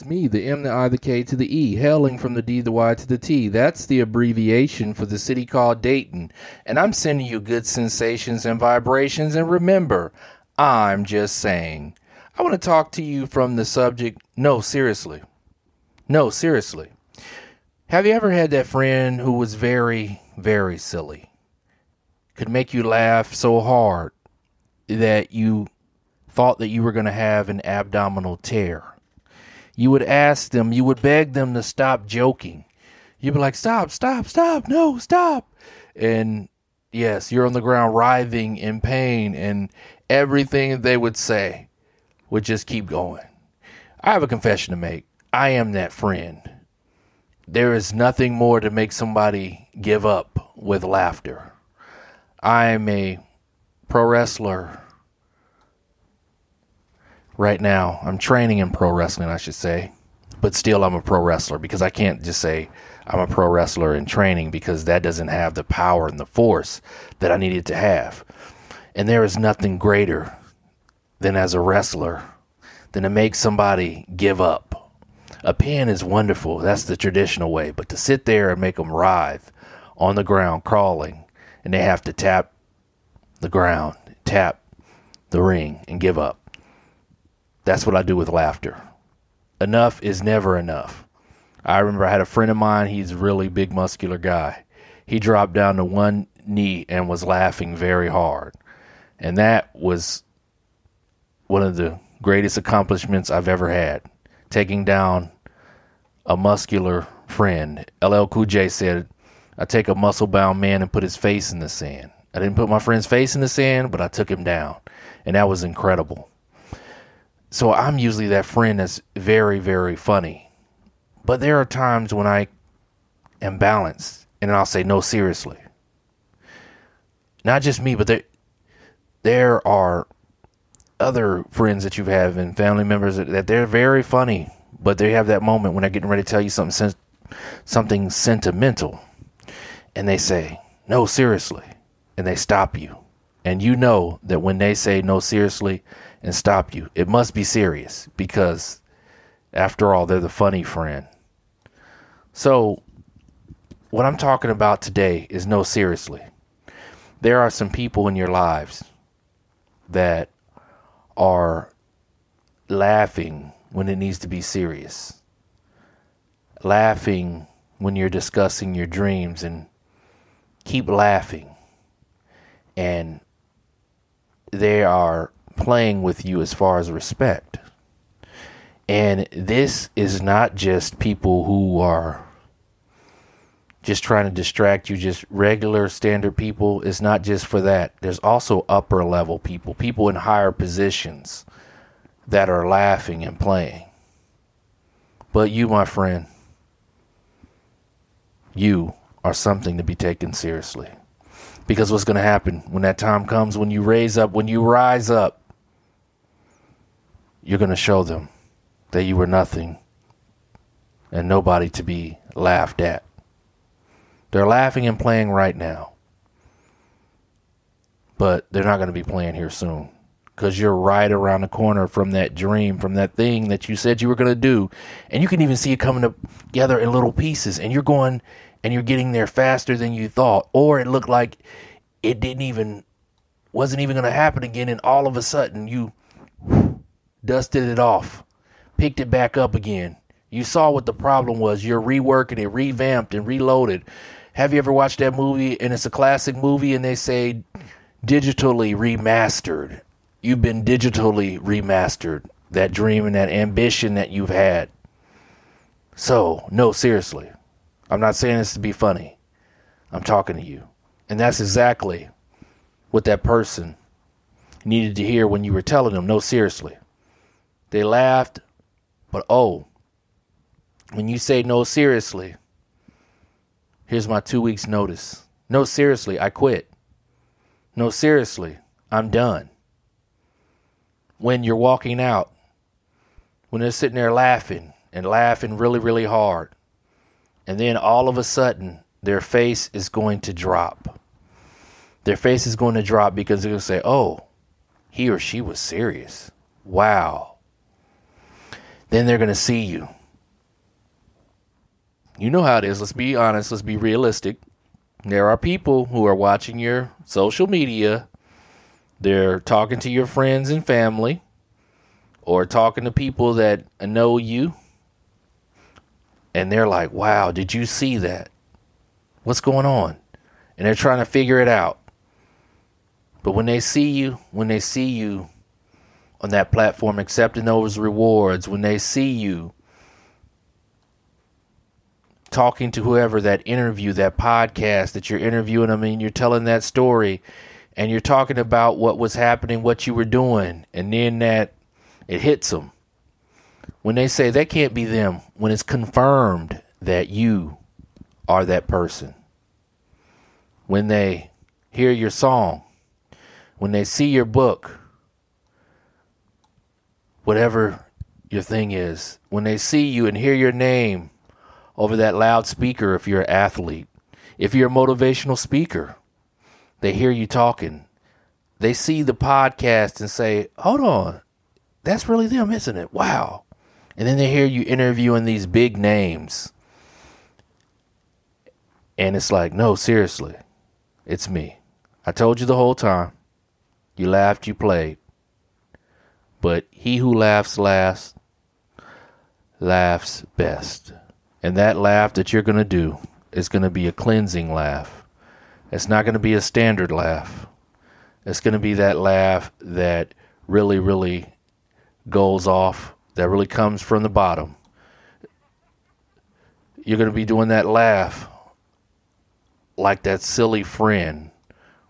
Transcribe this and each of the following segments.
It's me, the M, the I, the K to the E, hailing from the D, the Y to the T. That's the abbreviation for the city called Dayton. And I'm sending you good sensations and vibrations. And remember, I'm just saying. I want to talk to you from the subject no, seriously. No, seriously. Have you ever had that friend who was very, very silly? Could make you laugh so hard that you thought that you were going to have an abdominal tear you would ask them, you would beg them to stop joking. You'd be like, stop, stop, stop, no, stop. And yes, you're on the ground writhing in pain, and everything they would say would just keep going. I have a confession to make. I am that friend. There is nothing more to make somebody give up with laughter. I am a pro wrestler right now. I'm training in pro wrestling, I should say, but still I'm a pro wrestler because I can't just say I'm a pro wrestler in training because that doesn't have the power and the force that I needed to have. And there is nothing greater than as a wrestler than to make somebody give up. A pin is wonderful. That's the traditional way. But to sit there and make them writhe on the ground, crawling, and they have to tap the ground, tap the ring, and give up. That's what I do with laughter. Enough is never enough. I remember I had a friend of mine, he's a really big, muscular guy. He dropped down to one knee and was laughing very hard. And that was one of the greatest accomplishments I've ever had. Taking down a muscular friend. LL Cool J said, I take a muscle bound man and put his face in the sand. I didn't put my friend's face in the sand, but I took him down. And that was incredible. So I'm usually that friend that's very, very funny. But there are times when I am balanced and I'll say, no, seriously. Not just me, but there, there are other friends that you have and family members that, that they're very funny, but they have that moment when they're getting ready to tell you something, something sentimental. And they say, no, seriously. And they stop you. And you know that when they say, no, seriously, and stop you. It must be serious because, after all, they're the funny friend. So, what I'm talking about today is no, seriously. There are some people in your lives that are laughing when it needs to be serious, laughing when you're discussing your dreams, and keep laughing. And they are playing with you as far as respect. And this is not just people who are just trying to distract you, just regular standard people. It's not just for that. There's also upper level people, people in higher positions that are laughing and playing. But you, my friend, you are something to be taken seriously. Because what's going to happen when that time comes, when you raise up, when you rise up, you're going to show them that you were nothing and nobody to be laughed at. They're laughing and playing right now, but they're not going to be playing here soon because you're right around the corner from that dream, from that thing that you said you were going to do. And you can even see it coming together in little pieces, and you're going and you're getting there faster than you thought, or it looked like it didn't even wasn't even going to happen again and all of a sudden you dusted it off, picked it back up again. You saw what the problem was. You're reworking it, revamped, and reloaded. Have you ever watched that movie and it's a classic movie and they say digitally remastered? You've been digitally remastered. That dream and that ambition that you've had. So, no, seriously. I'm not saying this to be funny. I'm talking to you. And that's exactly what that person needed to hear when you were telling them, no, seriously. They laughed, but oh, when you say no, seriously, here's my two weeks' notice. No, seriously, I quit. No, seriously, I'm done. When you're walking out, when they're sitting there laughing and laughing really, really hard, and then all of a sudden their face is going to drop. Their face is going to drop because they're going to say, oh, he or she was serious. Wow then they're going to see you. You know how it is. Let's be honest. Let's be realistic. There are people who are watching your social media. They're talking to your friends and family or talking to people that know you. And they're like, wow, did you see that? What's going on? And they're trying to figure it out. But when they see you, when they see you on that platform accepting those rewards, when they see you talking to whoever that interview, that podcast that you're interviewing them and you're telling that story and you're talking about what was happening, what you were doing, and then that it hits them. When they say that can't be them, when it's confirmed that you are that person. When they hear your song, when they see your book, whatever your thing is, when they see you and hear your name over that loudspeaker if you're an athlete, if you're a motivational speaker, they hear you talking. They see the podcast and say, hold on, that's really them, isn't it? Wow. And then they hear you interviewing these big names. And it's like, no, seriously, it's me. I told you the whole time. You laughed, you played. But he who laughs last laughs best. And that laugh that you're going to do is going to be a cleansing laugh. It's not going to be a standard laugh. It's going to be that laugh that really, really goes off, that really comes from the bottom. You're going to be doing that laugh like that silly friend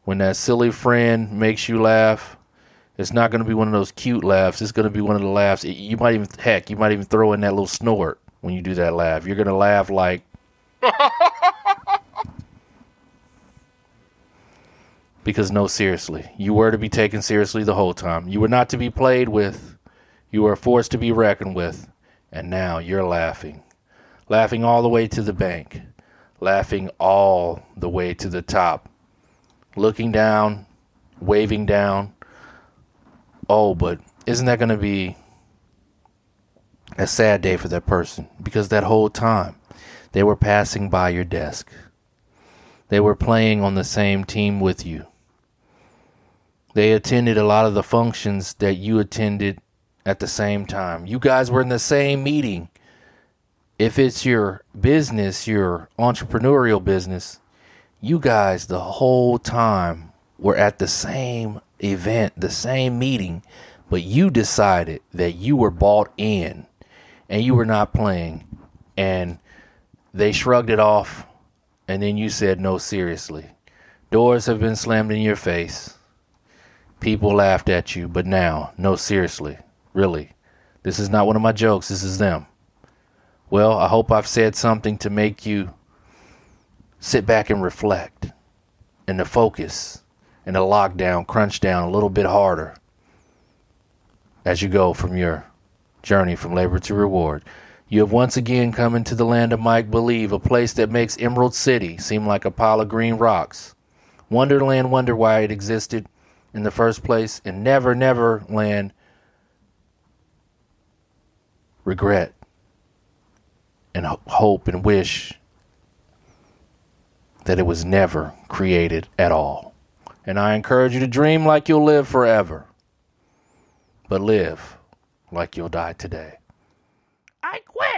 when that silly friend makes you laugh, it's not going to be one of those cute laughs. It's going to be one of the laughs. You might even, heck, you might even throw in that little snort when you do that laugh. You're going to laugh like. because, no, seriously, you were to be taken seriously the whole time. You were not to be played with. You were forced to be reckoned with. And now you're laughing. Laughing all the way to the bank. Laughing all the way to the top looking down, waving down. Oh, but isn't that going to be a sad day for that person? Because that whole time they were passing by your desk, they were playing on the same team with you. They attended a lot of the functions that you attended at the same time. You guys were in the same meeting. If it's your business, your entrepreneurial business, you guys the whole time were at the same event, the same meeting, but you decided that you were bought in and you were not playing. And they shrugged it off, and then you said, No, seriously. Doors have been slammed in your face. People laughed at you, but now, no, seriously, really. This is not one of my jokes, this is them. Well, I hope I've said something to make you sit back and reflect and to focus and to lockdown crunch down a little bit harder as you go from your journey from labor to reward. You have once again come into the land of Mike Believe, a place that makes Emerald City seem like a pile of green rocks. Wonderland wonder why it existed in the first place, and Never Never Land regret and hope and wish that it was never created at all. And I encourage you to dream like you'll live forever, but live like you'll die today. I quit.